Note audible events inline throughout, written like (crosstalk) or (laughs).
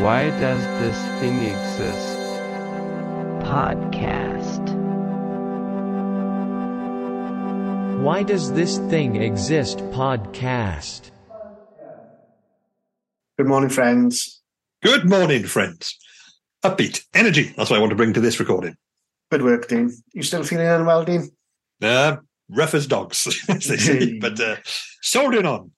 Why does this thing exist? Podcast. Why does this thing exist? Podcast. Good morning, friends. Good morning, friends. Upbeat energy. That's what I want to bring to this recording. Good work, Dean. You still feeling unwell, Dean? Uh, rough as dogs, (laughs) as they say, but uh, soldiering on.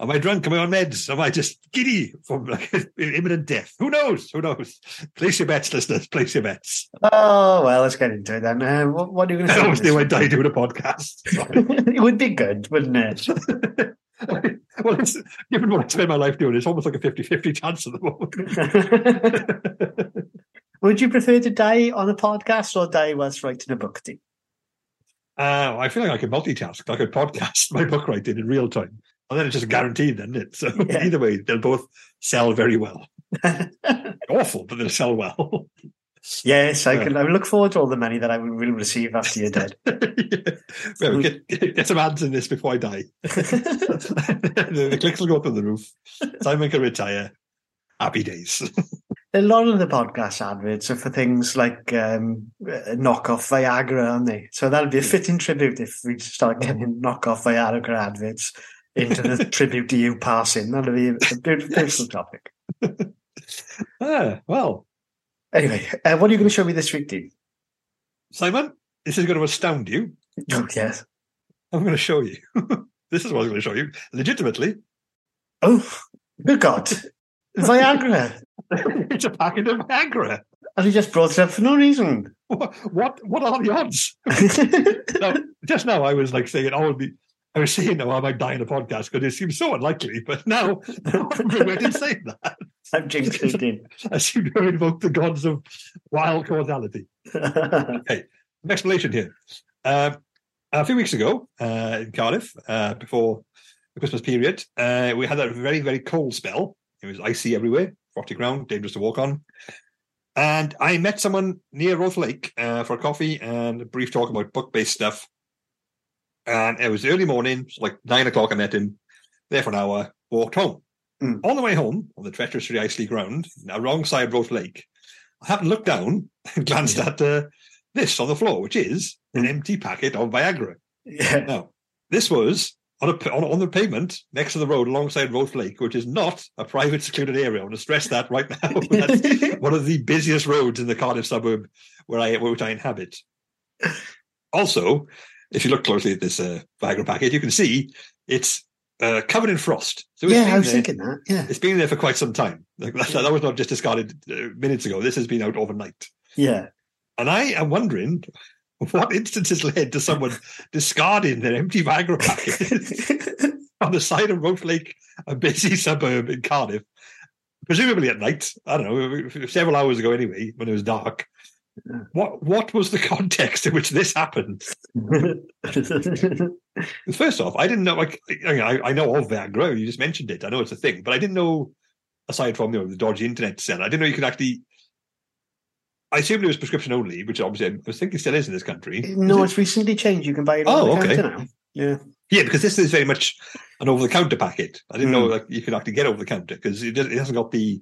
Am I drunk? Am I on meds? Am I just giddy from like, (laughs) imminent death? Who knows? Who knows? Place your bets, listeners. Place your bets. Oh, well, let's get into it then. Uh, what, what are you going (laughs) to I say? always knew I'd die doing a podcast. (laughs) it would be good, wouldn't it? well, it's, given what I spend my life doing, it's almost like a 50-50 chance at the moment. would you prefer to die on a podcast or die whilst writing a book, Dean? Uh, I feel like I could multitask. I could podcast my book writing in real time. And then it's just guaranteed, then, isn't it? So (laughs) Yeah. either way, they'll both sell very well. (laughs) Awful, but they'll sell well. yes, I Yeah. can. I look forward to all the money that I will receive after you're dead. (laughs) well, get, get some ads in this before I die. the, the clicks will go up on the roof. Simon can retire. Happy days. a lot of the podcast adverts are for things like um, knockoff Viagra, aren't they? So that'll be a fitting tribute if we start getting knockoff Viagra adverts into the (laughs) tribute to you passing. That'll be a beautiful, beautiful topic. (laughs) ah, well, Anyway, uh, what are you going to show me this week, Dean? Simon, this is going to astound you. Oh, yes. I'm going to show you. (laughs) this is what I'm going to show you. Legitimately, Oh, good God. Viagra. it's a packet of Viagra. And he just brought it up for no reason. What, what, what are the odds? now, just now I was like saying, oh, be, I was saying, oh, I might die in a podcast because it seems so unlikely. But now, I'm regretting saying that. I'm it, (laughs) I seem to have invoked the gods of wild causality. (laughs) An explanation here. Um, a few weeks ago uh, in Cardiff, uh, before the Christmas period, uh, we had a very, very cold spell. It was icy everywhere, frothy ground, dangerous to walk on. And I met someone near Roath Lake uh, for a coffee and a brief talk about book based stuff. And it was early morning, like nine o'clock. I met him there for an hour, walked home. Mm. On the way home, on the treacherously icy ground, alongside Roath Lake, I happened to look down (laughs) and glanced at uh, this on the floor, which is an empty packet of Viagra. yeah. Now, this was on, a, on, on the pavement next to the road alongside Roath Lake, which is not a private secluded area. I want to stress that right (laughs) now. (laughs) That's one of the busiest roads in the Cardiff suburb where I which I inhabit. Also, if you look closely at this uh, Viagra packet, you can see it's uh, covered in frost. So it's Yeah, been I was there- thinking that. Yeah. It's been there for quite some time. Like, that, that was not just discarded uh, minutes ago. This has been out overnight. Yeah. And I am wondering what instances led to someone (laughs) discarding their empty Viagra packet (laughs) on the side of Roath Lake, a busy suburb in Cardiff, presumably at night. I don't know, several hours ago anyway, when it was dark. What what was the (laughs) context in which this happened? (laughs) First off, I didn't know. Like, I, I know of Viagra. You just mentioned it. I know it's a thing, but I didn't know. Aside from you know the dodgy internet sell, I didn't know you could actually. I assumed it was prescription only, which obviously I was thinking still is in this country. no, it- it's recently changed. You can buy it Oh, over the okay. counter now. Yeah. Yeah, because this is very much an over the counter packet. I didn't know Mm. like you could actually get over the counter because it, it hasn't got the,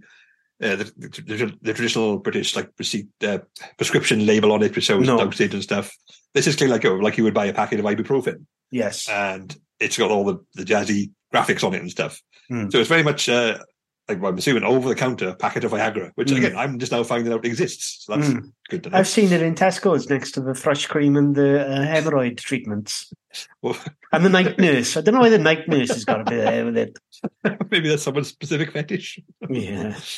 uh, the, the the traditional British like receipt uh, prescription label on it, which shows No. dosage and stuff. This is clearly like oh, like you would buy a packet of ibuprofen, Yes. and it's got all the, the jazzy graphics on it and stuff. Mm. So it's very much uh, like I'm assuming over the counter packet of Viagra, which Mm. again I'm just now finding out exists. So that's Mm. good to know. I've seen it in Tesco's next to the thrush cream and the uh, hemorrhoid treatments. Well, And the night (laughs) nurse. I don't know why the night nurse has got to be there with it. (laughs) maybe that's someone's specific fetish. Yeah. (laughs)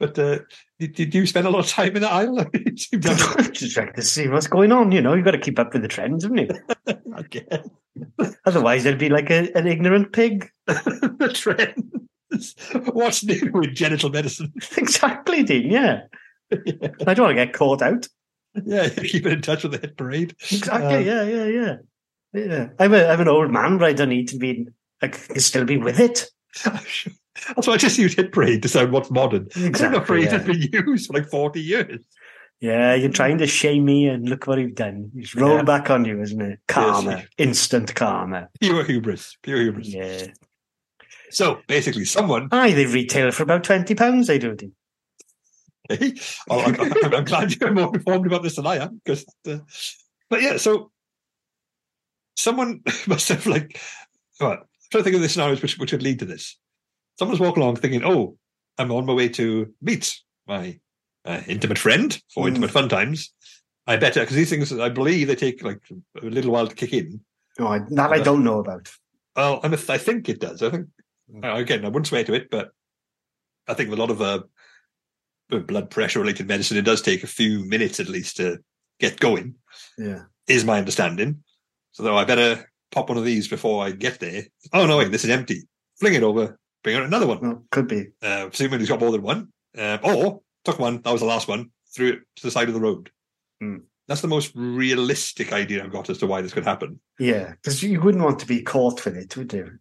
But uh, did, did you spend a lot of time in the aisle? Just trying to see what's going on. You know, you've got to keep up with the trends, haven't you? Guess. Otherwise, it'd be like a, an ignorant pig. the trends. (laughs) What's new with genital medicine? (laughs) exactly, Dean. Yeah. I don't want to get caught out. Yeah, (laughs) keeping in touch with the hit parade. Exactly. Um, yeah, yeah, yeah. Yeah. I'm, a, I'm an old man, but I don't need to be. I can still be with it. That's why I just use hit parade to sound what's modern. I don't know Exactly. parade Yeah. has been used for like 40 years. yeah, you're trying to shame me, and look what you've done. It's rolled Yeah. back on you, isn't it? Karma, Yes. instant karma. Pure hubris. Pure hubris. Yeah. So basically, someone, Aye, they retail for about twenty pounds. They do. Dean. Okay. Well, I'm, (laughs) I'm, I'm glad you're more informed about this than I am. Because, uh, but yeah, so someone (laughs) must have like. Well, I'm trying to think of the scenarios which which would lead to this. Someone's walking along thinking, "Oh, I'm on my way to meet my uh, intimate friend for Mm. intimate fun times." I better because these things, I believe, they take like a little while to kick in. Oh, I, that I don't know about. Well, I'm a, I think it does. I think uh, again, I wouldn't swear to it, but I think with a lot of uh, blood pressure related medicine, it does take a few minutes at least to get going. Yeah. Is my understanding. So though I better pop one of these before I get there. Oh no, wait, this is empty. Fling it over. Bring out another one. Well, could be. Uh, presumably he's got more than one. Uh, or took one. That was the last one. Threw it to the side of the road. Hmm. That's the most realistic idea I've got as to why this could happen. Yeah, because you wouldn't want to be caught with it, would you?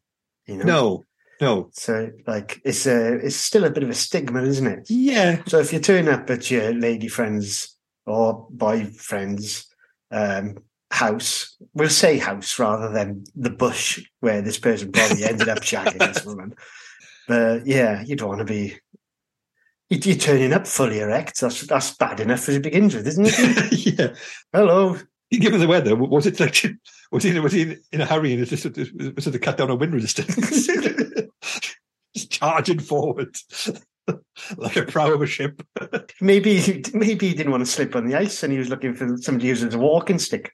You know. No, no. So, like, it's a, it's still a bit of a stigma, isn't it? Yeah, So, if you turn up at your lady friend's or boyfriend's um, house, we'll say house rather than the bush where this person probably ended up shagging this (laughs) woman. But yeah, you don't want to be. you- You're turning up fully erect. That's that's bad enough as it begins with, isn't it? (laughs) yeah. Hello. Given the weather, was it like was he was he in a hurry and it just was it to cut down on wind resistance? (laughs) just charging forward (laughs) like a prow of a ship. (laughs) Maybe maybe he didn't want to slip on the ice, and he was looking for somebody to use as a walking stick,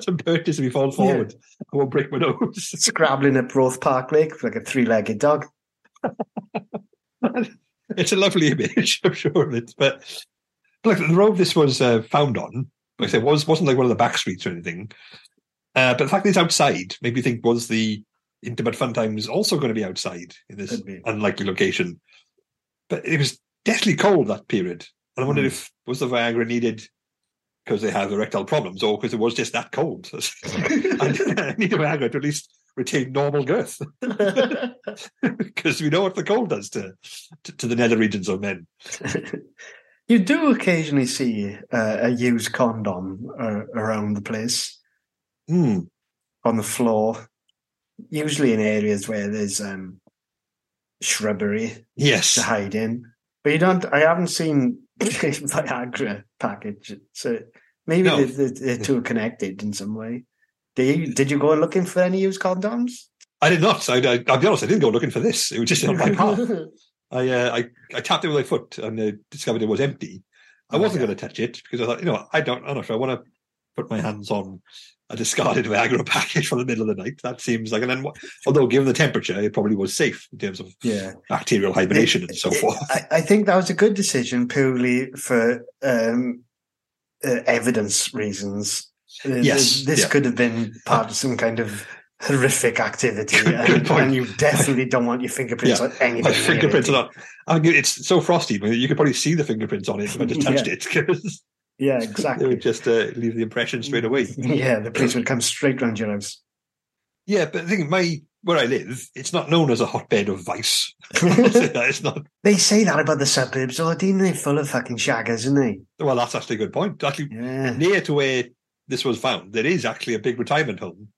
Some purchase if he falls forward. I won't break my nose. scrabbling up Roath Park Lake like a three-legged dog. it's a lovely image, I'm sure of it. But, but like the road this was uh, found on, like I said, was wasn't like one of the back streets or anything. Uh, but the fact that it's outside made me think was the intimate fun times also going to be outside in this unlikely location. But it was deathly cold that period, and I wondered Hmm. if was the Viagra needed because they have erectile problems, or because it was just that cold. (laughs) I (laughs) need a Viagra to at least retain normal girth, (laughs) because we know what the cold does to, to to the nether regions of men. you do occasionally see uh, a used condom uh, around the place Hmm. on the floor, usually in areas where there's um, shrubbery Yes, to hide in. But you don't. I haven't seen (laughs) the Viagra package, so maybe No. they're, they're too connected in some way. Did you, did you go looking for any used condoms? I did not. I, I, I'll be honest. I didn't go looking for this. It was just on my path. (laughs) I, uh, I I tapped it with my foot and uh, discovered it was empty. I wasn't Okay. going to touch it because I thought, you know, I don't. I'm not sure. I want to put my hands on a discarded (laughs) Viagra package from the middle of the night. That seems like, and then, although given the temperature, it probably was safe in terms of yeah. bacterial hibernation and so It- forth. I, I think that was a good decision purely for um, uh, evidence reasons. Uh, Yes, this yeah. could have been part of some kind of horrific activity, (laughs) Good and, point. and you definitely don't want your fingerprints Yeah. on anything. My fingerprints it. not. I mean, it's so frosty, but you could probably see the fingerprints on it if I just (laughs) touched Yeah. it Yeah, (laughs) they exactly. would just uh, leave the impression straight away. Yeah, the police would come straight round your house. Yeah, but the thing, my where I live, it's not known as a hotbed of vice. (laughs) (laughs) it's not. they say that about the suburbs, oh, didn't they? Full of fucking shaggers, isn't they? Well, that's actually a good point. Actually, Yeah. near to where this was found, there is actually a big retirement home,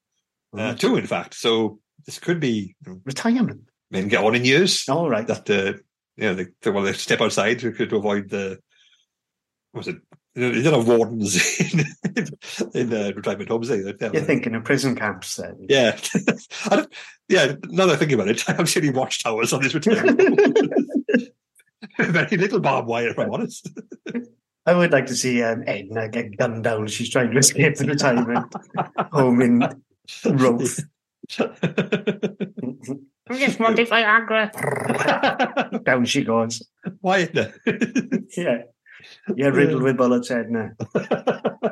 uh, too. In fact, so this could be you know, Retirement. men get on in years All right. that uh, you know they, they well they step outside to, to avoid the what was it. You know, They don't have wardens (laughs) in in uh, retirement homes. They, They have You're a- thinking of prison camps then. yeah, (laughs) I don't, yeah. Now that I think about it, (laughs) I haven't seen any watchtowers on this retirement home. Very little barbed wire, if I'm honest. I would like to see um, Edna get gunned down. as She's trying to escape the retirement home in Roath. I just wanted Viagra. down she goes. Why? Edna? Yeah. You're (laughs) riddled with bullets, (laughs) Edna.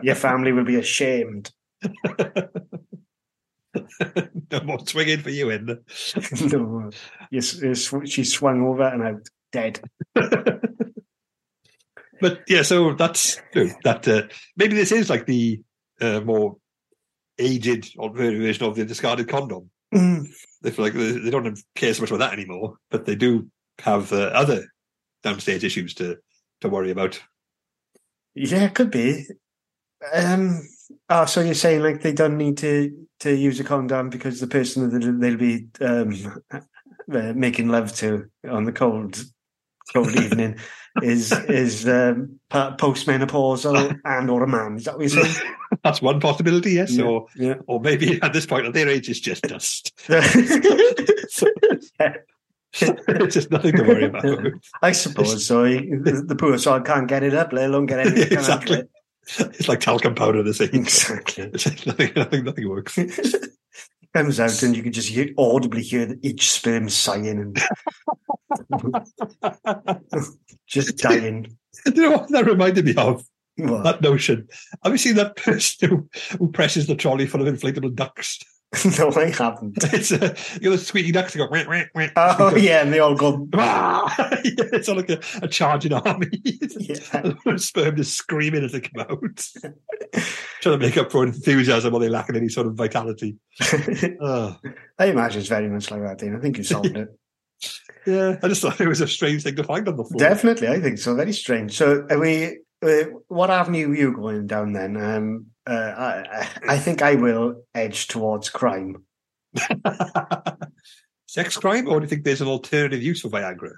Your family will be ashamed. (laughs) no more swinging for you, Edna. no, you, s- she swung over and out dead. But yeah, so that's that. Uh, maybe this is like the uh, more aged version of the discarded condom. Mm. They feel like they, they don't care so much about that anymore, but they do have uh, other downstairs issues to to worry about. Yeah, it could be. Um, oh, so you're saying like they don't need to to use a condom because the person that they'll be um, uh, making love to on the cold cold (laughs) evening is is um, po- postmenopausal (laughs) and or a man. Is that what you're saying? That's one possibility, yes. Yeah. Or Yeah. or maybe (laughs) at this point at their age it's just dust. it's just nothing to worry about. I suppose so. The, poor soul can't get it up, let alone get anything (laughs) Yeah, come out of exactly. it. It's like talcum powder the same. Exactly. (laughs) Nothing, nothing, nothing works. (laughs) Comes out and you can just hear, audibly hear each sperm sighing and just dying. Do you know what that reminded me of? What? That notion. Have you seen that person who, who presses the trolley full of inflatable ducks? (laughs) no, I haven't. (laughs) It's a, you know the squeaky ducks go. Wah, wah, wah. Oh (laughs) yeah, and they all go. Ah! yeah, it's all like a, a charging army. Yeah. Sperm just screaming as they come out, trying to make up for enthusiasm while they lack in any sort of vitality. Oh. I imagine it's very much like that. Dean. I think you solved it. Yeah, I just thought it was a strange thing to find on the floor. Definitely, I think so. Very strange. So, are we? Uh, what avenue are you going down then? Um, uh, I, I think I will edge towards crime. (laughs) Sex crime, or do you think there's an alternative use for Viagra?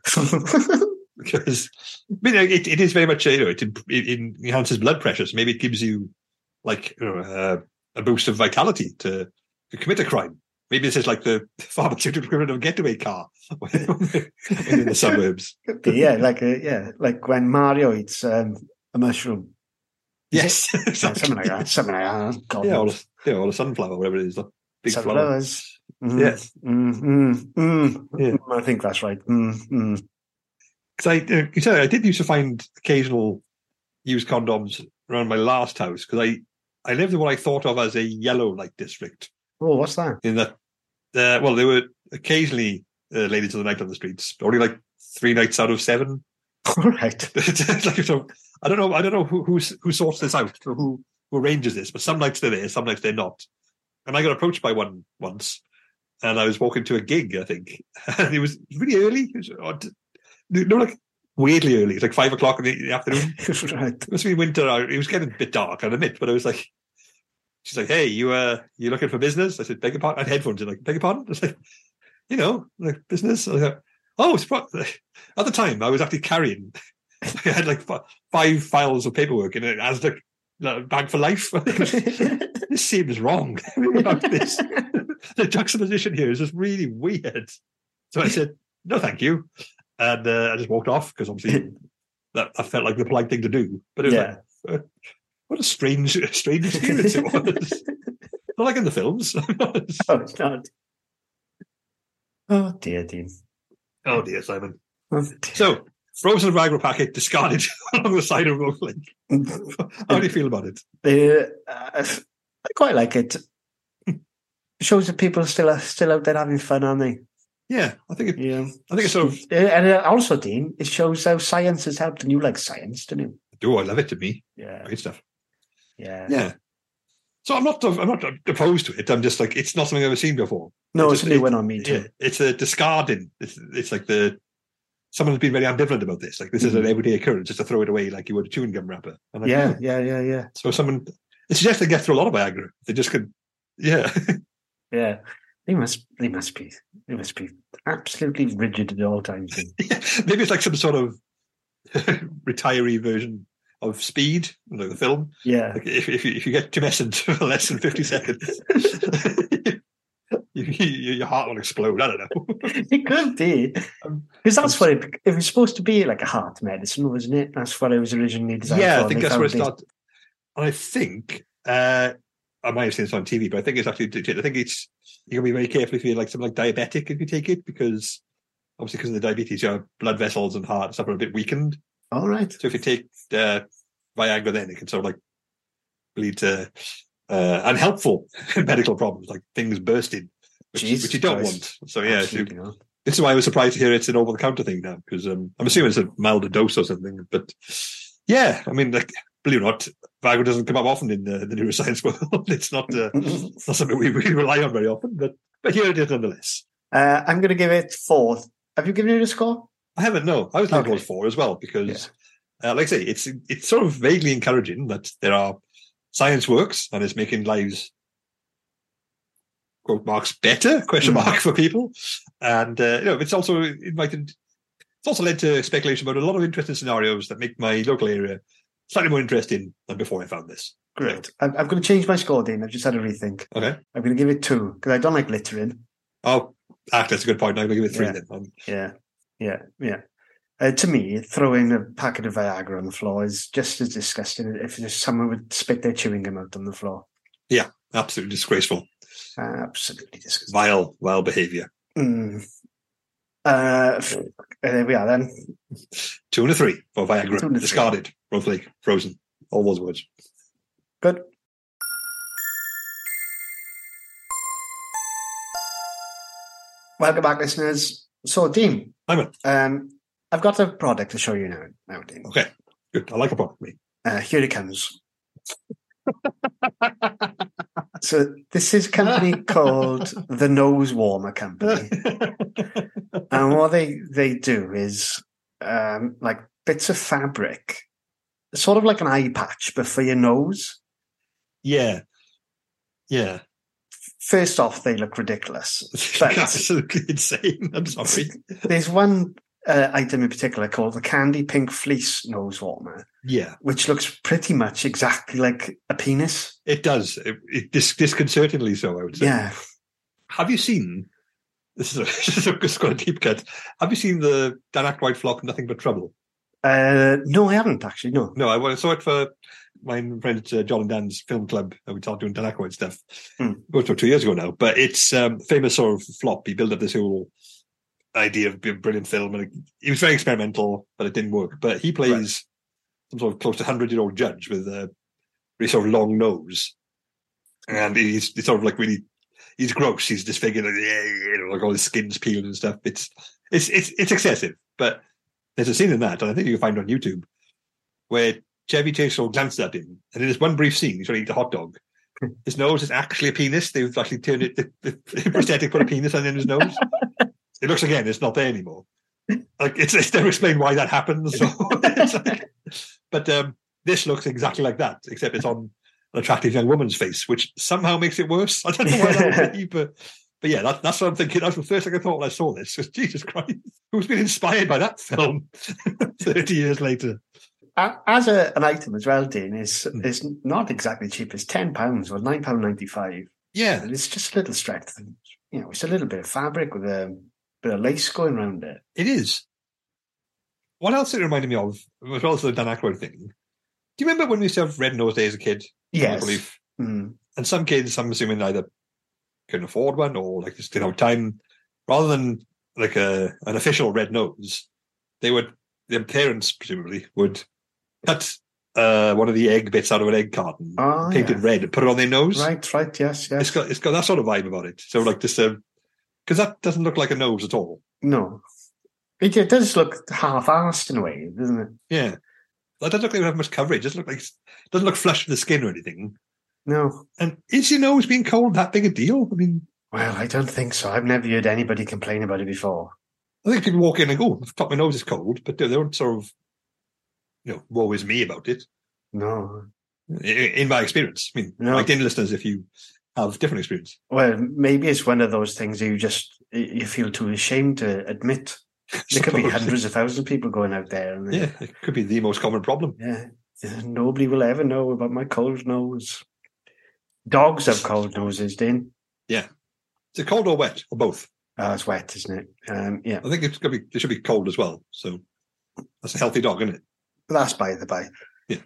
(laughs) Because I mean, it, it is very much you know it, it, it enhances blood pressure, so maybe it gives you like you know, uh, a boost of vitality to to commit a crime. Maybe this is like the (laughs) pharmaceutical equivalent of a getaway car in the suburbs. Yeah, like a, yeah, like when Mario eats um, a mushroom. Yes, (laughs) Yeah, exactly. something like that. Something like that. God Yeah, or, a- yeah, or a sunflower, whatever it is, the big flower. Sunflowers. Mm, Yeah. Mm, mm, mm, Yeah. I think that's right. Because I, uh, you said I did used to find occasional used condoms around my last house because I, I lived in what I thought of as a yellow light district. Oh, what's that? In that, uh, well, there were occasionally uh, ladies of the night on the streets, only like three nights out of seven. (laughs) All right. (laughs) It's like, so, I don't know. I don't know who who who sorts this out or who who arranges this, but some nights they're there, some nights they're not. And I got approached by one once, and I was walking to a gig, I think, (laughs) and it was really early. It was like weirdly early. It's like five o'clock in the afternoon. right. It must be winter. It was getting a bit dark, I'll admit, but I was like, she's like, hey, you uh, you looking for business? I said, beg your pardon. I had headphones. in, like, beg your pardon? I was like, you know, like business. I was like, oh, it's (laughs) at the time I was actually carrying. (laughs) I had like five files of paperwork in it as the like, bag for life. (laughs) this seems wrong about this. the juxtaposition here is just really weird. So I said, no, thank you. And uh, I just walked off because obviously that I felt like the polite thing to do. But it was Yeah. like, what a strange, strange experience it was. Not like in the films. Oh, God. Oh, dear, Dean. Oh dear, Simon. Oh. So, frozen Viagra packet discarded (laughs) along the side of Road Link. How do you feel about it? Uh, I quite like it. Shows that people still are still out there having fun, aren't they? Yeah, I think it, Yeah. I think it's sort of. Uh, And uh, also, Dean, it shows how science has helped, and you like science, don't you? Oh, I love it to me. Yeah. Great stuff. Yeah. Yeah. So I'm not. I'm not opposed to it. I'm just like it's not something I've ever seen before. No, It it's a new one on me, too. Yeah, it's a discarding. It's, it's like the someone's been very ambivalent about this. Like this is an mm-hmm. everyday occurrence, just to throw it away like you would a chewing gum wrapper. Like, Yeah, oh. yeah, yeah, yeah. So someone it suggests they get through a lot of Viagra. They just could. Yeah. (laughs) Yeah. They must they must be they must be absolutely rigid at all times. (laughs) yeah. Maybe it's like some sort of (laughs) retiree version of Speed, know, the film. Yeah. Like if, if, you, if you get tumescent for (laughs) less than 50 seconds, (laughs) you, you, your heart will explode. I don't know. (laughs) It could be. Um, Because that's what it, it was supposed to be like a heart medicine, wasn't it? That's what it was originally designed yeah, for. I think that's where it started. And I think, uh, I might have seen this on TV, but I think it's actually, I think it's, you got to be very careful if you're like something like diabetic if you take it, because obviously because of the diabetes, your blood vessels and heart and stuff are a bit weakened. All right. So if you take uh, Viagra, then it can sort of like lead to uh, unhelpful (laughs) medical problems, like things bursting, which, which you don't Christ. want. So yeah, this is why I was surprised to hear it's an over the counter thing now, because um, I'm assuming it's a milder dose or something. But yeah, I mean, like, believe it or not, Viagra doesn't come up often in the, the neuroscience (laughs) world. it's not, uh, it's (laughs) not something we, we rely on very often, but but here it is nonetheless. Uh, I'm going to give it four. Have you given it a score? I haven't. No, I was leaning Okay. four as well because, uh, like I say, it's it's sort of vaguely encouraging that there are science works and it's making lives quote marks better question Mm. mark (laughs) for people, and uh, you know it's also invited It's also led to speculation about a lot of interesting scenarios that make my local area slightly more interesting than before I found this. Great. I'm, I'm going to change my score, Dean. I've just had a rethink. Okay. I'm going to give it two because I don't like littering. Oh, ah, that's a good point. I'm going to give it three Yeah. then. Um, Yeah, yeah, yeah. Uh, to me, throwing a packet of Viagra on the floor is just as disgusting as if just someone would spit their chewing gum out on the floor. Yeah, absolutely disgraceful. Absolutely disgusting. Vile, vile behaviour. Mm. Uh, uh, there we are then. Two and a three for Viagra. Two and a three. Discarded. Lake. Frozen. All those words. Good. Welcome back, listeners. So, Dean, Simon. um, I've got a product to show you now, now Dean. Okay. Good. I like a product. Me. Uh, here it comes. (laughs) so, this is a company called the Nose Warmer Company. (laughs) and what they they do is um, like bits of fabric, sort of like an eye patch, but for your nose. yeah. Yeah. First off, they look ridiculous. (laughs) Absolutely insane. I'm sorry. (laughs) there's one uh, item in particular called the Candy Pink Fleece Nose Warmer, Yeah. which looks pretty much exactly like a penis. It does. It, it, dis- disconcertingly so, I would say. Yeah. Have you seen? This is a, (laughs) this is a, quite a deep cut. Have you seen the Dan Aykroyd flop "Nothing But Trouble"? Uh, no, I haven't actually. No. No, I saw it for my friend uh, John and Dan's film club. And we started doing Dan Aykroyd stuff. Was about two years ago now, but it's um, famous sort of flop. He built up this whole idea of being a brilliant film, and it, it was very experimental, but it didn't work. But he plays some sort of close to hundred year old judge with a really sort of long nose, and he's, he's sort of like really he's gross. He's disfigured, like, you know, like all his skin's peeled and stuff. It's it's it's it's excessive, but there's a scene in that, and I think you can find it on YouTube, where Chevy Chase all glances at him, and in this one brief scene, he's trying to eat a hot dog. (laughs) His nose is actually a penis. They've actually turned it. The, the prosthetic put a penis on his nose. (laughs) It looks again. It's not there anymore. Like it's, it's never explained why that happens. (laughs) So like- but um, this looks exactly like that, except it's on an attractive young woman's face, which somehow makes it worse. I don't know why that would be, but but yeah, that, that's what I'm thinking. That's the first thing I thought when I saw this. 'cause Jesus Christ, who's been inspired by that film thirty years later? As a, an item as well, Dean, is Hmm. is not exactly cheap. It's ten pounds or nine pound ninety five, Yeah, and it's just a little stretch. You know, it's a little bit of fabric with a bit of lace going around it. it is. What else it reminded me of, as well as the Dan Aykroyd thing? Do you remember when we used to have red nose day as a kid? Yes. I believe. Mm. And some kids, I'm assuming, either couldn't afford one or like just didn't have time. Rather than like a an official red nose, they would their parents presumably would cut uh, one of the egg bits out of an egg carton, Oh, paint it yeah. red, and put it on their nose. Right, right, yes, It's yes. got it's got that sort of vibe about it. So like this, because that doesn't look like a nose at all. No. It, it does look half-assed in a way, doesn't it? Yeah, that doesn't look like it have much coverage. It doesn't look like it doesn't look flush with the skin or anything. No. And is your nose being cold that big a deal? I mean, Well, I don't think so. I've never heard anybody complain about it before. I think people walk in and go, oh, top of my nose is cold, but they don't sort of, you know, woe is me about it. No. In my experience, I mean, No. like in listeners, if you have different experience, Well, maybe it's one of those things you just you feel too ashamed to admit. (laughs) There could be hundreds of thousands of people going out there, and Yeah, it could be the most common problem. yeah, nobody will ever know about my cold nose. Dogs have cold noses, Dean. Yeah. Is it cold or wet or both? Oh, it's wet, isn't it? Um, yeah, I think it's going to be. It should be cold as well. So that's a healthy dog, isn't it? That's by the by. Yeah.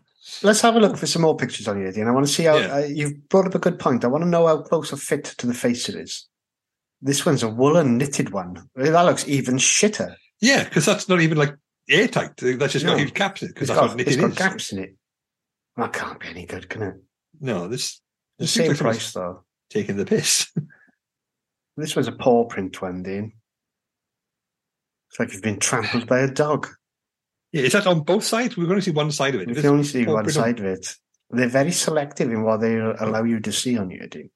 Let's have a look for some more pictures on you, Dean. I want to see how Yeah. uh, you've brought up a good point. I want to know how close a fit to the face it is. This one's a woolen knitted one. That looks even shitter. Yeah, because that's not even like airtight. That's just got No. huge caps in it. Because that's got, what it's got is. gaps in it. That can't be any good, can it? No, this The same like price though. taking the piss. (laughs) This was a paw print one, Dean. It's like you've been trampled by a dog. Yeah, is that on both sides? We're going to see one side of it. You If can it's only see one side of it. They're very selective in what they allow you to see on you, Dean.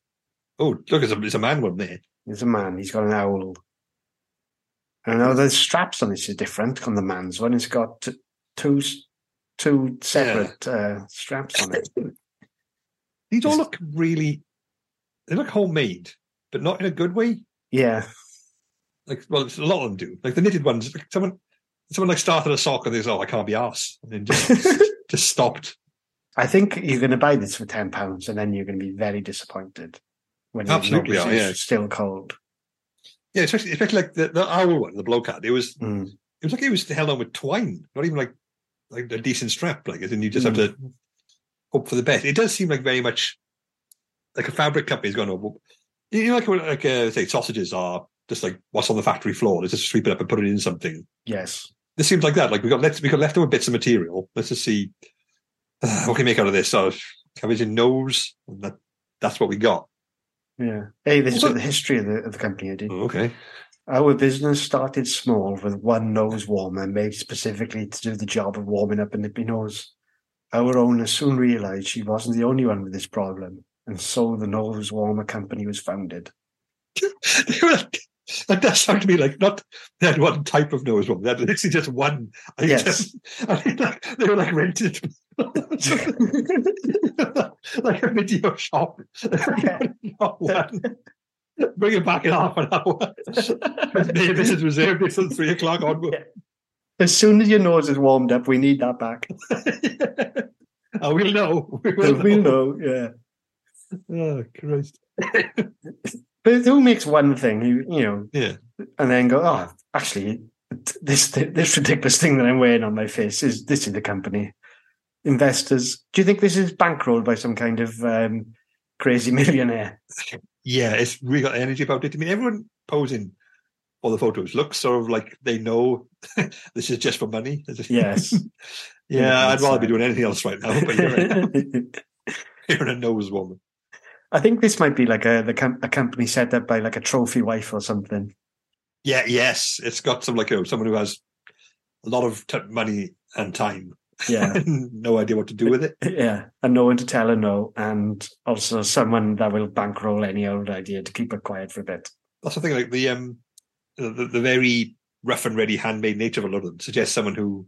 Oh, look, it's a, there's a man one there. There's a man, he's got an owl. I know the straps on this is different on the man's one. It's got two two separate uh, straps on it. (coughs) These all look really, they look homemade, but not in a good way. Yeah, Like, well, a lot of them do. Like the knitted ones, like someone, someone like started a sock and they go, "Oh, I can't be arsed," and then just (laughs) just stopped. I think you're going to buy this for ten pounds, and then you're going to be very disappointed when Absolutely are, it's still cold. Yeah, especially especially like the, the owl one, the bloke. It was Mm. it was like it was held on with twine, not even like like a decent strap. Like, and you just have Mm. to hope for the best. It does seem like very much like a fabric company's going to. You know, like like uh, say sausages are just like what's on the factory floor. Let's just sweep it up and put it in something. Yes. This seems like that. Like we got let's we got leftover bits of material. Let's just see uh, what can we make out of this. So nose. And that that's what we got. Yeah. Hey, this Also- is the history of the, of the company. I did. Oh, okay. Our business started small with one nose warmer made specifically to do the job of warming up a nippy nose. Our owner soon realized she wasn't the only one with this problem, and so the nose warmer company was founded. (laughs) They were like, (laughs) that does sound to me like not that one type of nose one. They had literally just one item. Yes. (laughs) I think like, they were like rented. (laughs) like a video shop. Not one. Bring it back in half an hour. this is reserved until three o'clock onward. As soon as your nose is warmed up, we need that back. oh, we'll know. We will We'll know. know, yeah. Oh, Christ. But who makes one thing, you, you know, Yeah. and then go, oh, actually, this this ridiculous thing that I'm wearing on my face is this is the company. Investors, do you think this is bankrolled by some kind of um, crazy (laughs) millionaire? Yeah, it's really got energy about it. I mean, everyone posing for the photos looks sort of like they know (laughs) this is just for money. Yes. (laughs) yeah, Yeah, I'd rather be doing anything else right now. But you're, you're a nose woman. I think this might be like a the com- a company set up by like a trophy wife or something. Yeah, yes, it's got some like someone who has a lot of t- money and time, Yeah, (laughs) no idea what to do with it. (laughs) yeah, and no one to tell her no, and also someone that will bankroll any old idea to keep her quiet for a bit. That's the thing. Like the um, the, the very rough and ready handmade nature of a lot of them suggests someone who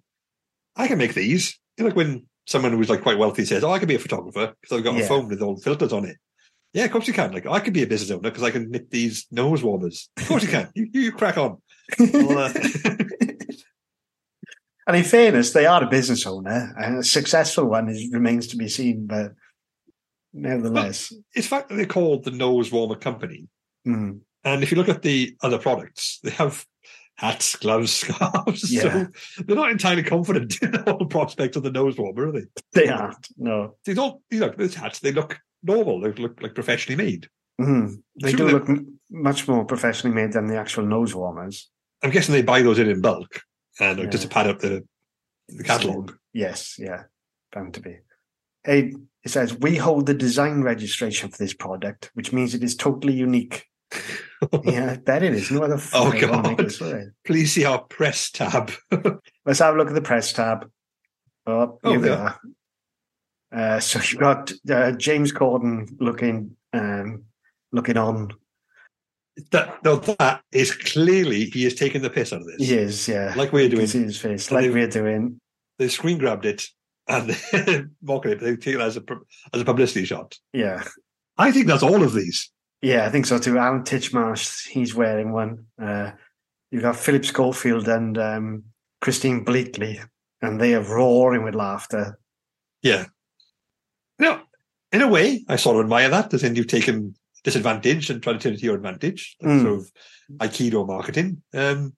I can make these. You know, like when someone who's like quite wealthy says, "Oh, I can be a photographer because I've got Yeah. a phone with all the filters on it." Yeah, of course you can. Like I could be a business owner because I can knit these nose warmers. Of course you can. You, you crack on. Uh, (laughs) And in fairness, they are a business owner, and a successful one is remains to be seen. But nevertheless, it's fact that they're called the Nose Warmer Company, mm, and if you look at the other products, they have hats, gloves, (laughs) scarves. Yeah. So they're not entirely confident (laughs) in all the prospects of the nose warmer, are they? they aren't. No, They don't. You know, those hats they look normal. They look like professionally made. mm, they do they- look m- much more professionally made than the actual nose warmers. I'm guessing they buy those in in bulk and Yeah. just to pad up the the catalogue. Yes, yeah, bound to be. Hey, it says we hold the design registration for this product, which means it is totally unique. (laughs) yeah, bet it is. No other. (laughs) Oh, fucker will make God. Please see our press tab. (laughs) Let's have a look at the press tab. Oh, Oh, here we yeah. are. Uh, so you've got uh, James Corden looking, um, looking on. that no, that is clearly he is taking the piss out of this. He is, yeah. Like we're doing. see his face, like we're doing. They screen grabbed it and (laughs) marketed it. They take it as a as a publicity shot. Yeah, I think that's all of these. yeah, I think so too. Alan Titchmarsh, he's wearing one. Uh, you've got Philip Schofield and um, Christine Bleakley, and they are roaring with laughter. Yeah. No, in a way, I sort of admire that. As in, you've taken disadvantage and tried to turn it to your advantage, like Mm. sort of Aikido marketing. Um,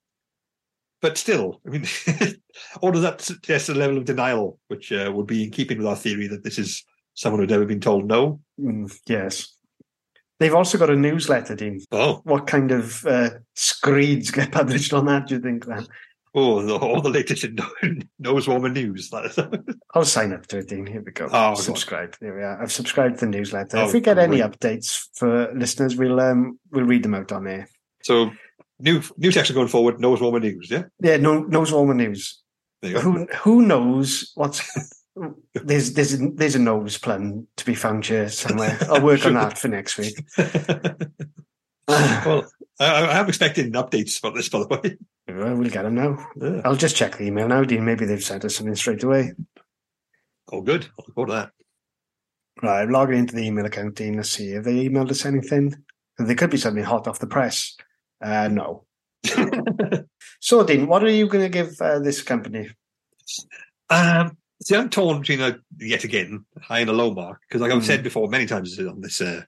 but still, I mean, (laughs) all of that suggests a level of denial, which uh, would be in keeping with our theory that this is someone who'd never been told no. Mm, yes. They've also got a newsletter, Dean. Oh, What kind of uh, screeds get (laughs) published on that, do you think, then? Oh, (laughs) the, all the latest in (laughs) nose warmer news. (laughs) I'll sign up to it, Dean. Here we go. Oh, subscribe. There we are. I've subscribed to the newsletter. Oh, if we get any great. updates for listeners, we'll um we'll read them out on air. so, new new section going forward. Nose warmer news. Yeah, Yeah, no nose warmer news. there. Who who knows what's there's there's a, there's a nose plum to be found here somewhere. I'll work on that for next week. well, I, I am expecting updates about this, by the way. Well, we'll get them now. Yeah. I'll just check the email now, Dean. Maybe they've sent us something straight away. Oh, good. I'll that. Right, I'm logging into the email account, Dean. Let's see. Have they emailed us anything? There could be something hot off the press. Uh, no. (laughs) So, Dean, what are you going to give uh, this company? Um, see, I'm torn between a, yet again high and a low mark because, like I've Mm. said before many times on this uh,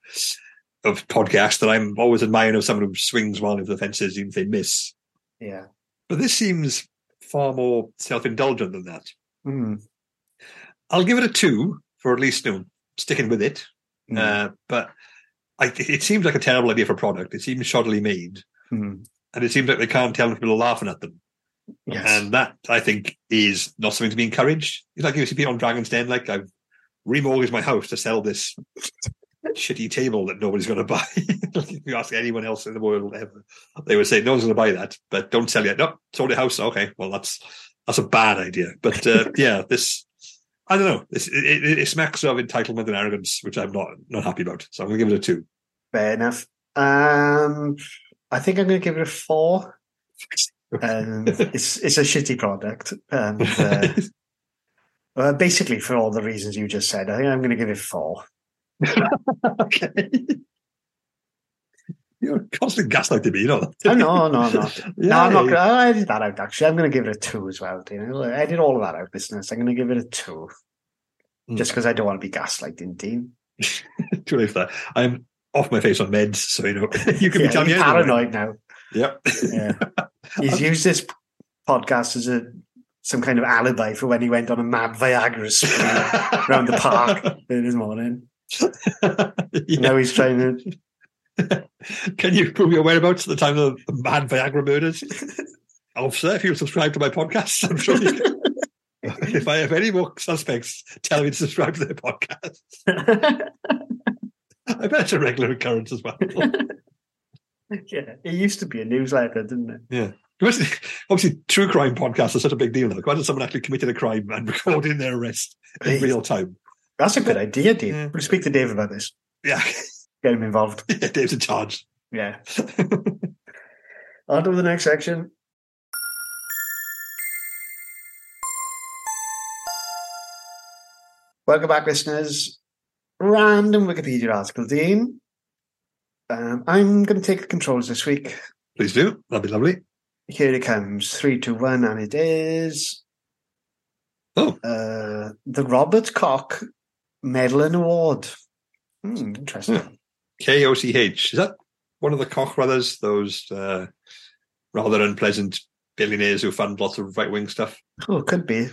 of podcast, that I'm always admiring of someone who swings well over the fences even if they miss. Yeah. But this seems far more self-indulgent than that. Hmm. I'll give it a two for at least you know, sticking with it. Hmm. Uh, but I, it seems like a terrible idea for a product. It seems shoddily made, Hmm. and it seems like they can't tell when people are laughing at them. Yes. And that, I think, is not something to be encouraged. It's like you see people on Dragon's Den, like, I've remortgaged my house to sell this shitty table that nobody's going (laughs) to buy. if you ask anyone else in the world ever, they would say, no one's going to buy that, but don't sell it. No, sold your house. Okay, well, that's that's a bad idea. But uh, (laughs) yeah, this, I don't know. This, it, it, it smacks of entitlement and arrogance, which I'm not not happy about. So I'm going to give it a two. Fair enough. Um, I think I'm going to give it a four. And (laughs) it's it's a shitty product, and uh, well, basically for all the reasons you just said, I think I'm going to give it four. Okay. (laughs) You're constantly gaslighting me, you know that. Oh, no, no, no. Yeah, (laughs) no, I'm not. Gonna, I'll edit that out. Actually, I'm going to give it a two as well. You know, edit all of that out, listeners. I'm going to give it a two, Mm. just because I don't want to be gaslighting Dean. (laughs) Too late for that. I'm off my face on meds, so you know you can Yeah, be telling me paranoid now. Yep. Yeah. He's used this podcast as a some kind of alibi for when he went on a mad Viagra spree around the park this morning. (laughs) Yeah. Now he's trying to. (laughs) Can you prove your whereabouts at the time of the mad Viagra murders? (laughs) Oh, Officer, if you subscribe to my podcast, I'm sure you can. if I have any more suspects, tell me to subscribe to their podcast. I bet it's a regular occurrence as well. yeah, it used to be a newsletter, didn't it? Obviously, obviously, true crime podcasts are such a big deal now. Imagine someone actually committed a crime and recording their arrest in real time. That's a good idea, Dave. Yeah. We'll speak to Dave about this. Yeah, Get him involved. (laughs) Yeah, Dave's in charge. Yeah. (laughs) On to the next section. Welcome back, listeners. Random Wikipedia article, Dean. Um, I'm going to take the controls this week. Please do. That'd be lovely. Here it comes. Three, two, one, and it is Oh, uh, the Robert Koch Medal and Award. Hmm, interesting. K O C H. Is that one of the Koch brothers? Those uh, rather unpleasant billionaires who fund lots of right wing stuff. Oh, it could be.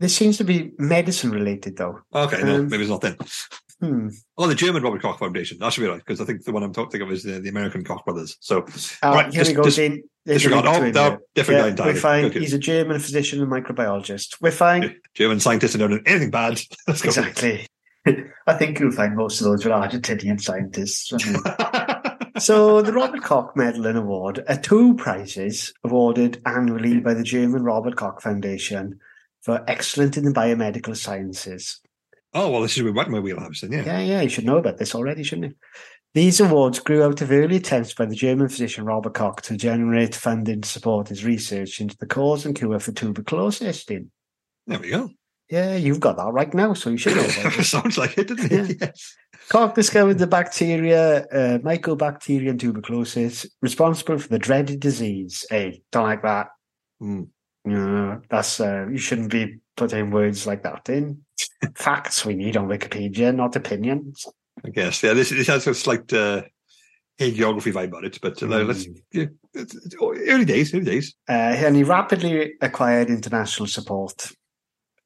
This seems to be medicine related, though. Okay, no, Um, maybe it's not then. Hmm. Oh, the German Robert Koch Foundation. That should be right because I think the one I'm talking of is the, the American Koch brothers. So Right, here just- we go, just. Disregard. Oh, no, different Yeah, entirely. we're fine. Okay. He's a German physician and microbiologist. We're fine. German scientists don't do anything bad. (laughs) Exactly. (laughs) I think you'll find most of those were Argentinian scientists. (laughs) so, the Robert Koch Medal and Award are two prizes awarded annually by the German Robert Koch Foundation for excellent in the biomedical sciences. Oh well, this is right in my wheelhouse then. Yeah. Yeah, yeah, you should know about this already, shouldn't you? These awards grew out of early attempts by the German physician Robert Koch to generate funding to support his research into the cause and cure for tuberculosis. Dean. There we go. Yeah, you've got that right now, so you should know about. (laughs) Sounds like it, doesn't it? Yes. Koch discovered the bacteria, uh, Mycobacterium tuberculosis, responsible for the dreaded disease. Hey, don't like that. No, that's uh, you shouldn't be putting words like that in. Facts we need on Wikipedia, not opinions. I guess. Yeah, this, this has a slight uh, hagiography vibe about it, but uh, let's Mm. yeah, it's, it's early days, early days. Uh, and he rapidly acquired international support,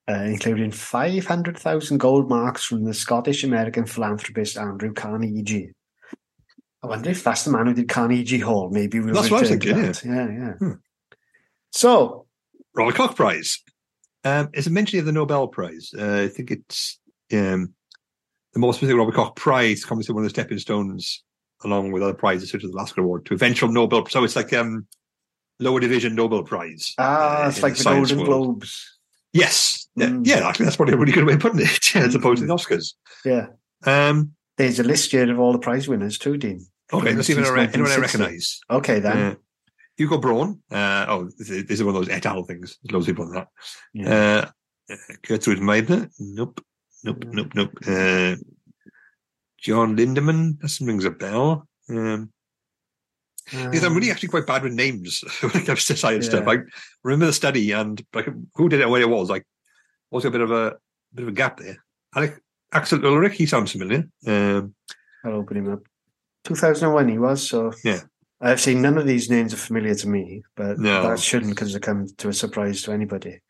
uh, including 500,000 gold marks from the Scottish American philanthropist Andrew Carnegie. I wonder if that's the man who did Carnegie Hall. Maybe we'll That's what I was thinking, that. Yeah, yeah. Hmm. So, Robert Koch Prize. Um, it's a mention of the Nobel Prize. Uh, I think it's um, the more specific Robert Koch Prize comes to one of the stepping stones, along with other prizes such as the Lasker Award, to eventual Nobel. So it's like um, lower division Nobel Prize. ah, uh, it's like the science Golden world. Globes. Yes, yeah, Mm. yeah, actually, that's probably a really good way of putting it, (laughs) as opposed to the Oscars. Yeah. Um, There's a list here of all the prize winners too, Dean. okay, let's see if anyone I- anyone I 1960. recognise. Okay, then. Hugo Braun. Uh, oh, this is, one of those et al. things. There's loads of people on that. Yeah. Uh, Gertrude Meissner. Nope. Nope. Nope. Nope. Uh, John Lindenmann. That rings a bell. Um, Because I'm really actually quite bad with names (laughs) when it comes to science Yeah. stuff. I remember the study and like who did it, where it was. Like, was a bit of a bit of a gap there. Alec Axel Ullrich, he sounds familiar. Um, I'll open him up. 2001 he was, so Yeah. I've seen none of these names are familiar to me, but No. that shouldn't because they come to a surprise to anybody.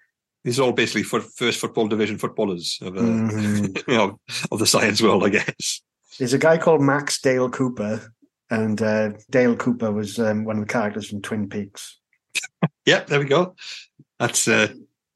these are all basically foot, first football division footballers of, uh, Mhm. (laughs) you know, of the science world, I guess. There's a guy called Max Dale Cooper, and uh, Dale Cooper was um, one of the characters from Twin Peaks. (laughs) Yeah, there we go. That's uh,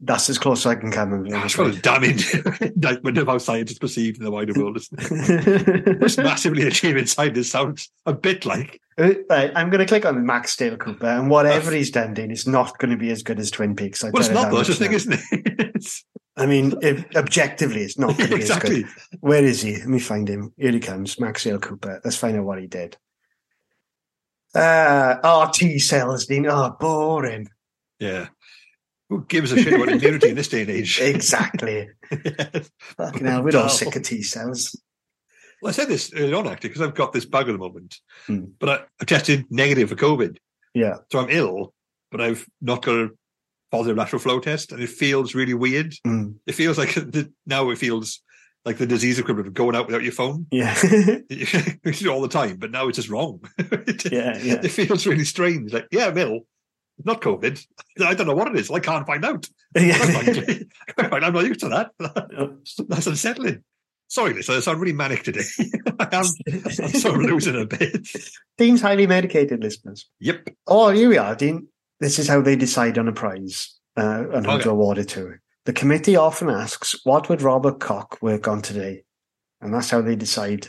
That's as close as I can come. That's got a damning (laughs) indictment of how science is perceived in the wider world. Isn't it? (laughs) Most massively achieving scientists sounds a bit like Right, I'm going to click on Max Dale Cooper, and whatever he's done, Dean, it's not going to be as good as Twin Peaks. I well, it's not though. It's the thing, isn't it? (laughs) I mean, objectively, it's not going to be as exactly. good. Where is he? Let me find him. Here he comes, Max Dale Cooper. Let's find out what he did. Uh, oh, T cells, Dean. Oh, boring. Yeah. Who gives a shit about immunity in this day and age? (laughs) Exactly. (laughs) Fucking hell, we're all sick of T cells. Well, I said this earlier on actually because I've got this bug at the moment, Hmm. but I, I tested negative for COVID, Yeah. so I'm ill, but I've not got a positive lateral flow test, and it feels really weird. Mm. It feels like (laughs) the, now it feels like the disease equivalent of going out without your phone. Yeah. we do it all the time, but now it's just wrong. it, yeah. Yeah. it feels really strange. Like, yeah, I'm ill, not COVID. (laughs) I don't know what it is. I can't find out. (laughs) yeah. (laughs) I'm not used to that. That's unsettling. Sorry, Liz, I sound really manic today. I am I'm sort of losing a bit. Dean's highly medicated, listeners. Yep. Oh, here we are, Dean. This is how they decide on a prize uh, and who Okay. to award it to. The committee often asks, "What would Robert Koch work on today?" And that's how they decide.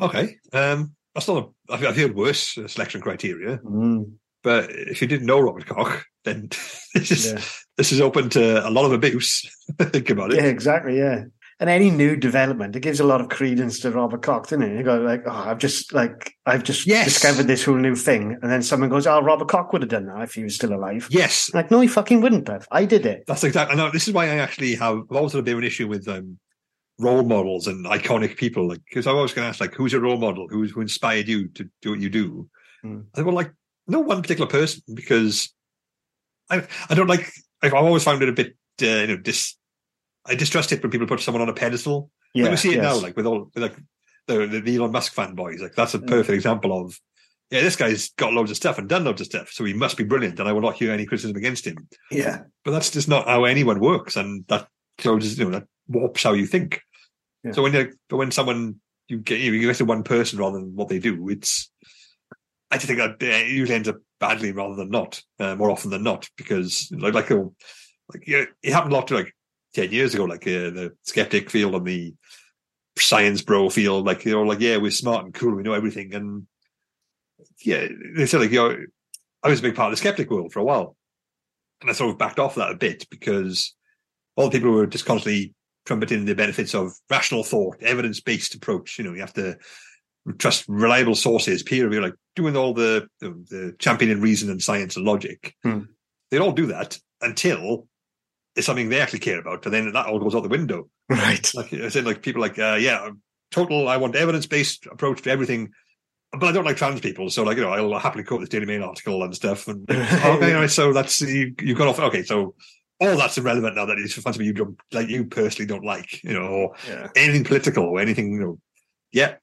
Okay. Um, that's not. A, I've, I've heard worse selection criteria, Mm, but if you didn't know Robert Koch, then (laughs) this is yeah. this is open to a lot of abuse. (laughs) Think about it. yeah, exactly. Yeah, and any new development, it gives a lot of credence to Robert Koch, doesn't it? You go like, "Oh, I've just like I've just Yes. discovered this whole new thing," and then someone goes, "Oh, Robert Koch would have done that if he was still alive." Yes, Like, no, he fucking wouldn't have. I did it. that's exactly. I this is why I actually have I've always had a bit of an issue with um, role models and iconic people. Like, because I'm always going to ask, like, who's your role model? Who's who inspired you to do what you do? I think, well, like, no one particular person because I I don't like. I've always found it a bit, uh, you know, dis. I distrust it when people put someone on a pedestal. Yeah, like we see it now, like with all with like the, the Elon Musk fanboys. Like that's a Mm. perfect example of. Yeah, this guy's got loads of stuff and done loads of stuff, so he must be brilliant, and I will not hear any criticism against him yeah, but that's just not how anyone works, and that closes, you know, that warps how you think. Yeah. So when you, but when someone you get you get to one person rather than what they do, it's I just think that it usually ends up badly rather than not, uh, more often than not, because like like uh, like yeah, it happened a lot to like ten years ago, like uh, the skeptic field and the science bro field, like you know, like yeah, we're smart and cool, we know everything, and yeah, they said like you know, I was a big part of the skeptic world for a while and I sort of backed off that a bit because all the people were just constantly trumpeting the benefits of rational thought, evidence based approach. You know, you have to trust reliable sources, peer review, like doing all the the, the championing reason and science and logic. Hmm. They'd all do that until it's something they actually care about, and then that all goes out the window. right. Like I said, like people like, uh, yeah, total. I want evidence based approach to everything. But I don't like trans people, so like you know, I'll happily quote this Daily Mail article and stuff. And (laughs) okay, right, so that's you, you've got off. Okay, so all that's irrelevant now that it's fun to me. You don't like you personally don't like, you know, or Yeah. anything political or anything. You know, yeah,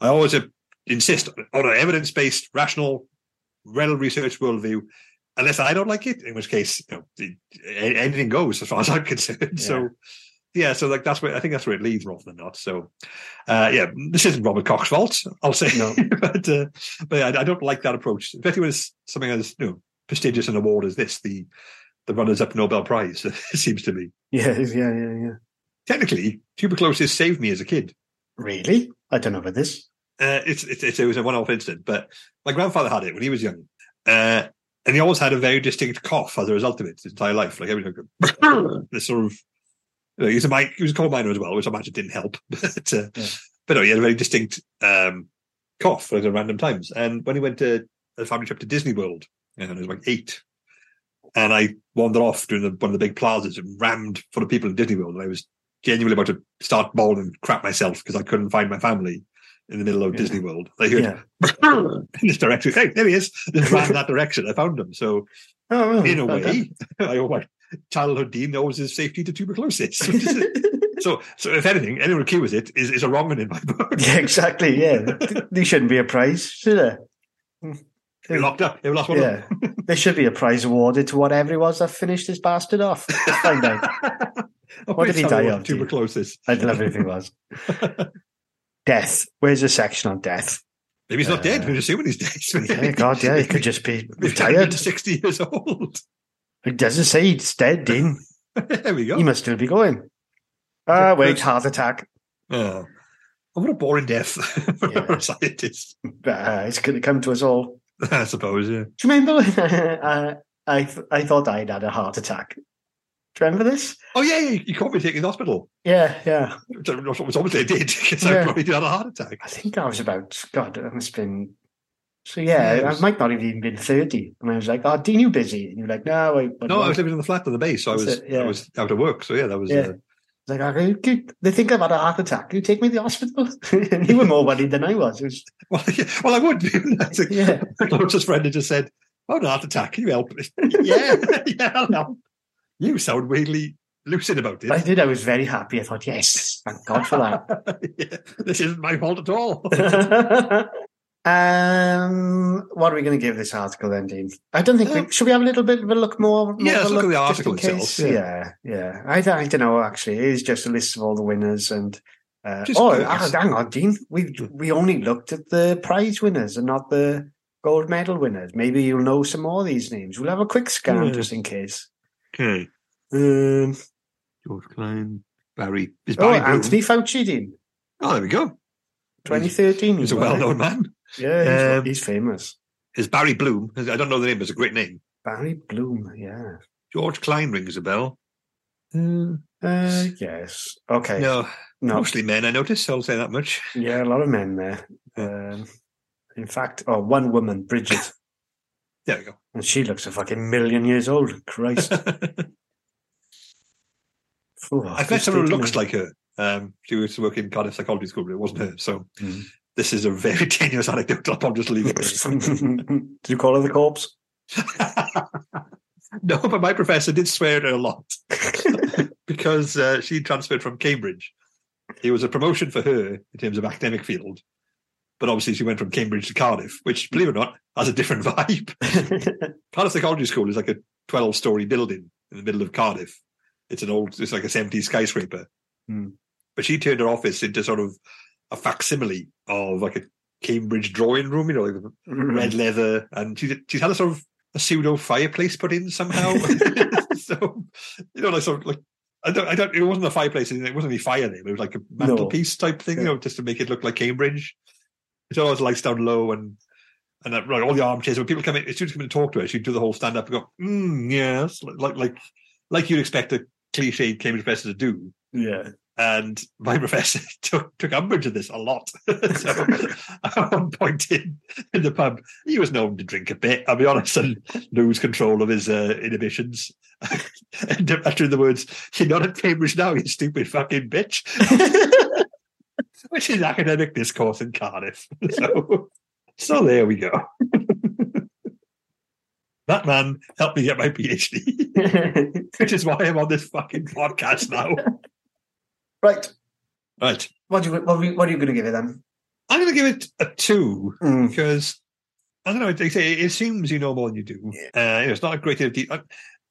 I always uh, insist on an evidence based, rational, well researched worldview. Unless I don't like it, in which case, you know, anything goes as far as I'm (laughs) concerned. So, yeah, so like that's where I think that's where it leads rather than not. So, uh, yeah, this isn't Robert Koch's fault, I'll say, No. (laughs) but uh, but I, I don't like that approach, especially when it's something as you know prestigious an award as this, the the runners-up Nobel Prize. (laughs) It seems to me Yeah, yeah, yeah, yeah. technically tuberculosis saved me as a kid. Really? I don't know about this. Uh, it's, it's, it's, it was a one-off incident, but my grandfather had it when he was young. Uh, and he always had a very distinct cough as a result of it his entire life. Like every (coughs) this sort of, you know, he was a he was a coal miner as well, which I imagine didn't help. (laughs) But, uh, Yeah. but no, he had a very distinct um, cough at random times. And when he went to a family trip to Disney World, and I was like eight, and I wandered off during the, one of the big plazas and rammed full of people in Disney World, and I was genuinely about to start bawling and crap myself because I couldn't find my family. In the middle of Yeah. Disney World. They heard Yeah. (laughs) in this direction. Hey, there he is. Just ran that direction. I found him. So Oh, in a way, I owe my childhood dean knows his safety to tuberculosis. (laughs) so, so if anything, anyone who accuse it is, is a wrong one in my book. yeah, exactly. Yeah, (laughs) there shouldn't be a prize, should there? Hmm. You're locked up. You're lost one. Yeah, there should be a prize awarded to whatever it was that finished this bastard off. Find out. What did he die of, Tuberculosis. I'd love it if it was. Death. Where's the section on death? Maybe he's not dead. Uh, We're assuming he's dead. Yeah, God, yeah, he could just be (laughs) retired. 60 years old. It doesn't say he's dead, Dean. (laughs) there we go. He must still be going. Ah, wait, heart attack. Oh. Oh, what a boring death (laughs) for Yeah. a scientist. Uh, it's going to come to us all. I suppose, yeah. Do you remember? uh, I th- I thought I'd had a heart attack. Do you remember this? Oh, yeah, yeah. You caught me taking the hospital. Yeah, yeah. Which obviously I did (laughs) because Yeah. I probably did have a heart attack. I think I was about God. It must have been. So yeah, Yeah, it I might not have even been thirty, and I was like, "Oh, Dean, you busy?" And you're like, "No, wait." But No, I was living in the flat on the base, so I was it, yeah. I was out of work. So yeah, that was Yeah. uh, like, "Oh, good. they think I've had a heart attack. Can you take me to the hospital? and (laughs) you were more worried than I was. Was (laughs) well, yeah, well, I would. That's a- yeah. My closest friend had just said, "Oh, a heart attack. Can you help?" me?" yeah, yeah, I'll help. You sound weirdly lucid about it. I did. I was very happy. I thought, yes, (laughs) thank God for that. (laughs) yeah, this isn't my fault at all. (laughs) um, what are we going to give this article then, Dean? I don't think Um, we should. We have a little bit of a look more. more Yeah, let's look at the article itself, yeah. Yeah, yeah. I, don't- I don't know. Actually, it is just a list of all the winners and. Uh, oh, good. ah, hang on, Dean. We we only looked at the prize winners and not the gold medal winners. Maybe you'll know some more of these names. We'll have a quick scan Yeah. just in case. Okay, Um, George Klein, Barry. Is oh, Barry Anthony Fauci, Dean. Oh, there we go. 2013. He's a he won it. well-known man. Yeah, he's, Um, he's famous. Is Barry Bloom? I don't know the name. but It's a great name. Barry Bloom, yeah. George Klein rings a bell. Uh, Uh, yes. Okay. no, No. mostly men. I notice. I'll say that much. Yeah, a lot of men there. Um, in fact, oh, one woman, Bridget, (laughs) There we go. and she looks a fucking million years old. Christ. Phew, I've met someone who looks like her. Um, she used to work in Cardiff Psychology School, but it wasn't her. So Mm. this is a very (laughs) tenuous anecdote. I'll just leave it. (laughs) Did you call her the corpse? (laughs) no, but my professor did swear at her a lot because uh, she transferred from Cambridge. It was a promotion for her in terms of academic field, but obviously she went from Cambridge to Cardiff, which, believe it or not, has a different (laughs) vibe. (laughs) Cardiff Psychology School is like a 12 story building in the middle of Cardiff. It's an old, it's like a 70s skyscraper. Hmm. But she turned her office into sort of a facsimile of like a Cambridge drawing room, you know, like red leather. And she, she's had a sort of a pseudo fireplace put in somehow. (laughs) so, you know, like sort of like, I don't, I don't, it wasn't a fireplace, it wasn't any fire there, it was like a mantelpiece type thing, you know, just to make it look like Cambridge. It's always lights down low and and that, right, all the armchairs. When people come in, as soon as come in to talk to her, she'd do the whole stand up and go, mm, "Yes," like like like you'd expect a cliched Cambridge professor to do. yeah. And my (laughs) professor took took umbrage of this a lot. (laughs) so at one point in, in the pub, he was known to drink a bit. I'll be honest, and lose control of his uh, inhibitions. (laughs) and uttering the words, "You're not at Cambridge now, you stupid fucking bitch," (laughs) which is academic discourse in Cardiff. (laughs) so, so there we go. (laughs) that man helped me get my PhD, which is why I'm on this fucking podcast now. right. Right. What, do you, what, are you, what are you going to give it then? I'm going to give it a two Mm. because I don't know. They say it assumes you know more than you do. Uh, you know, it's not a great deal detail.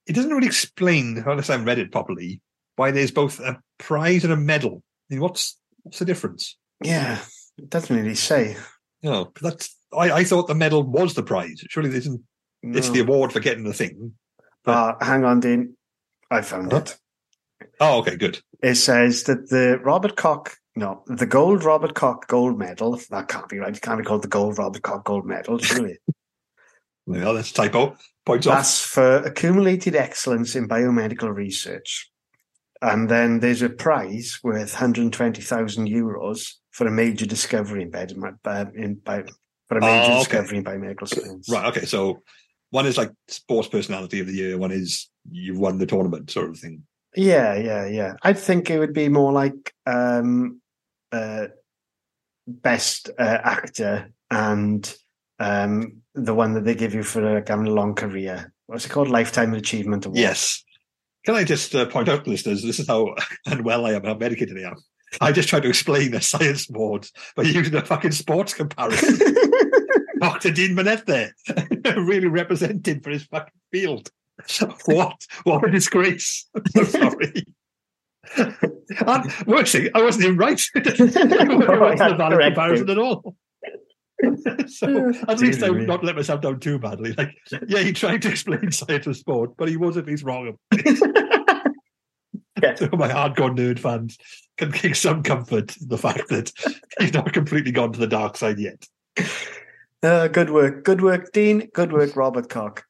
It doesn't really explain, unless I've read it properly, why there's both a prize and a medal. I mean, what's what's the difference? Yeah. It doesn't really say. No, that's. I, I thought the medal was the prize. Surely this isn't. It's the award for getting the thing. Uh, hang on, Dean. I found Huh? it. Oh, okay, good. It says that the Robert Koch, no, the gold Robert Koch gold medal, that can't be right. It can't be called the gold Robert Koch gold medal, (laughs) surely. Well, that's a typo. Points off. That's for accumulated excellence in biomedical research. And then there's a prize worth 120,000 euros for a major discovery in, bio, in bio, for a major Oh, okay. discovery in biomedical science. Right. Okay. So one is like sports personality of the year. One is you've won the tournament sort of thing. Yeah, yeah, yeah. I think it would be more like um, uh, best uh, actor and um, the one that they give you for uh, having a long career. What's it called? Lifetime Achievement Award. Yes. Can I just uh, point out, listeners, this is how (laughs) unwell I am, how medicated I am. I just tried to explain the science board by using a fucking sports comparison. (laughs) Dr. Dean Manette there, (laughs) really represented for his fucking field. What? What a disgrace. I'm sorry. and worst thing, I wasn't even right. it wasn't a valid comparison at all. (laughs) so at least I would not let myself down too badly. Like, (laughs) yeah, he tried to explain science of sport, but he was at least wrong. (laughs) Yeah. So my hardcore nerd fans can take some comfort in the fact that he's not completely gone to the dark side yet. Uh, good work. Good work, Dean. Good work, Robert Cock.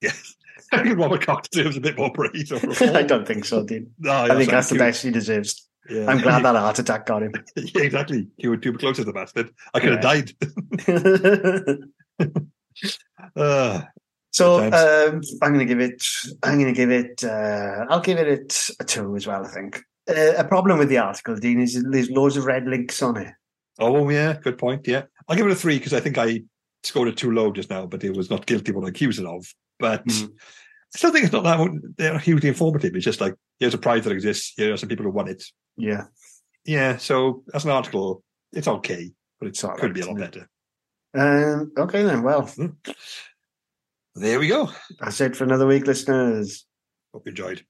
Yes. I think Robert Cox deserves a bit more praise. I don't think so, Dean. No, I think that's the best he deserves. Yeah. I'm glad (laughs) that heart attack got him. yeah, exactly. You were too close to the bastard. I could have died. Uh, (laughs) so um, I'm going to give it. I'm going to give it. Uh, I'll give it a two as well. I think. Uh, a problem with the article, Dean, is there's loads of red links on it. oh, yeah, good point. Yeah. I'll give it a three because I think I scored it too low just now, but it was not guilty what I accused it of. But Mm. I still think it's not that they're hugely informative. It's just like, here's a prize that exists. Here are some people who won it. Yeah, Yeah. So as an article, it's okay, but It's could right, be a lot better. Um, okay then. Well, There we go. that's it for another week, listeners. Hope you enjoyed.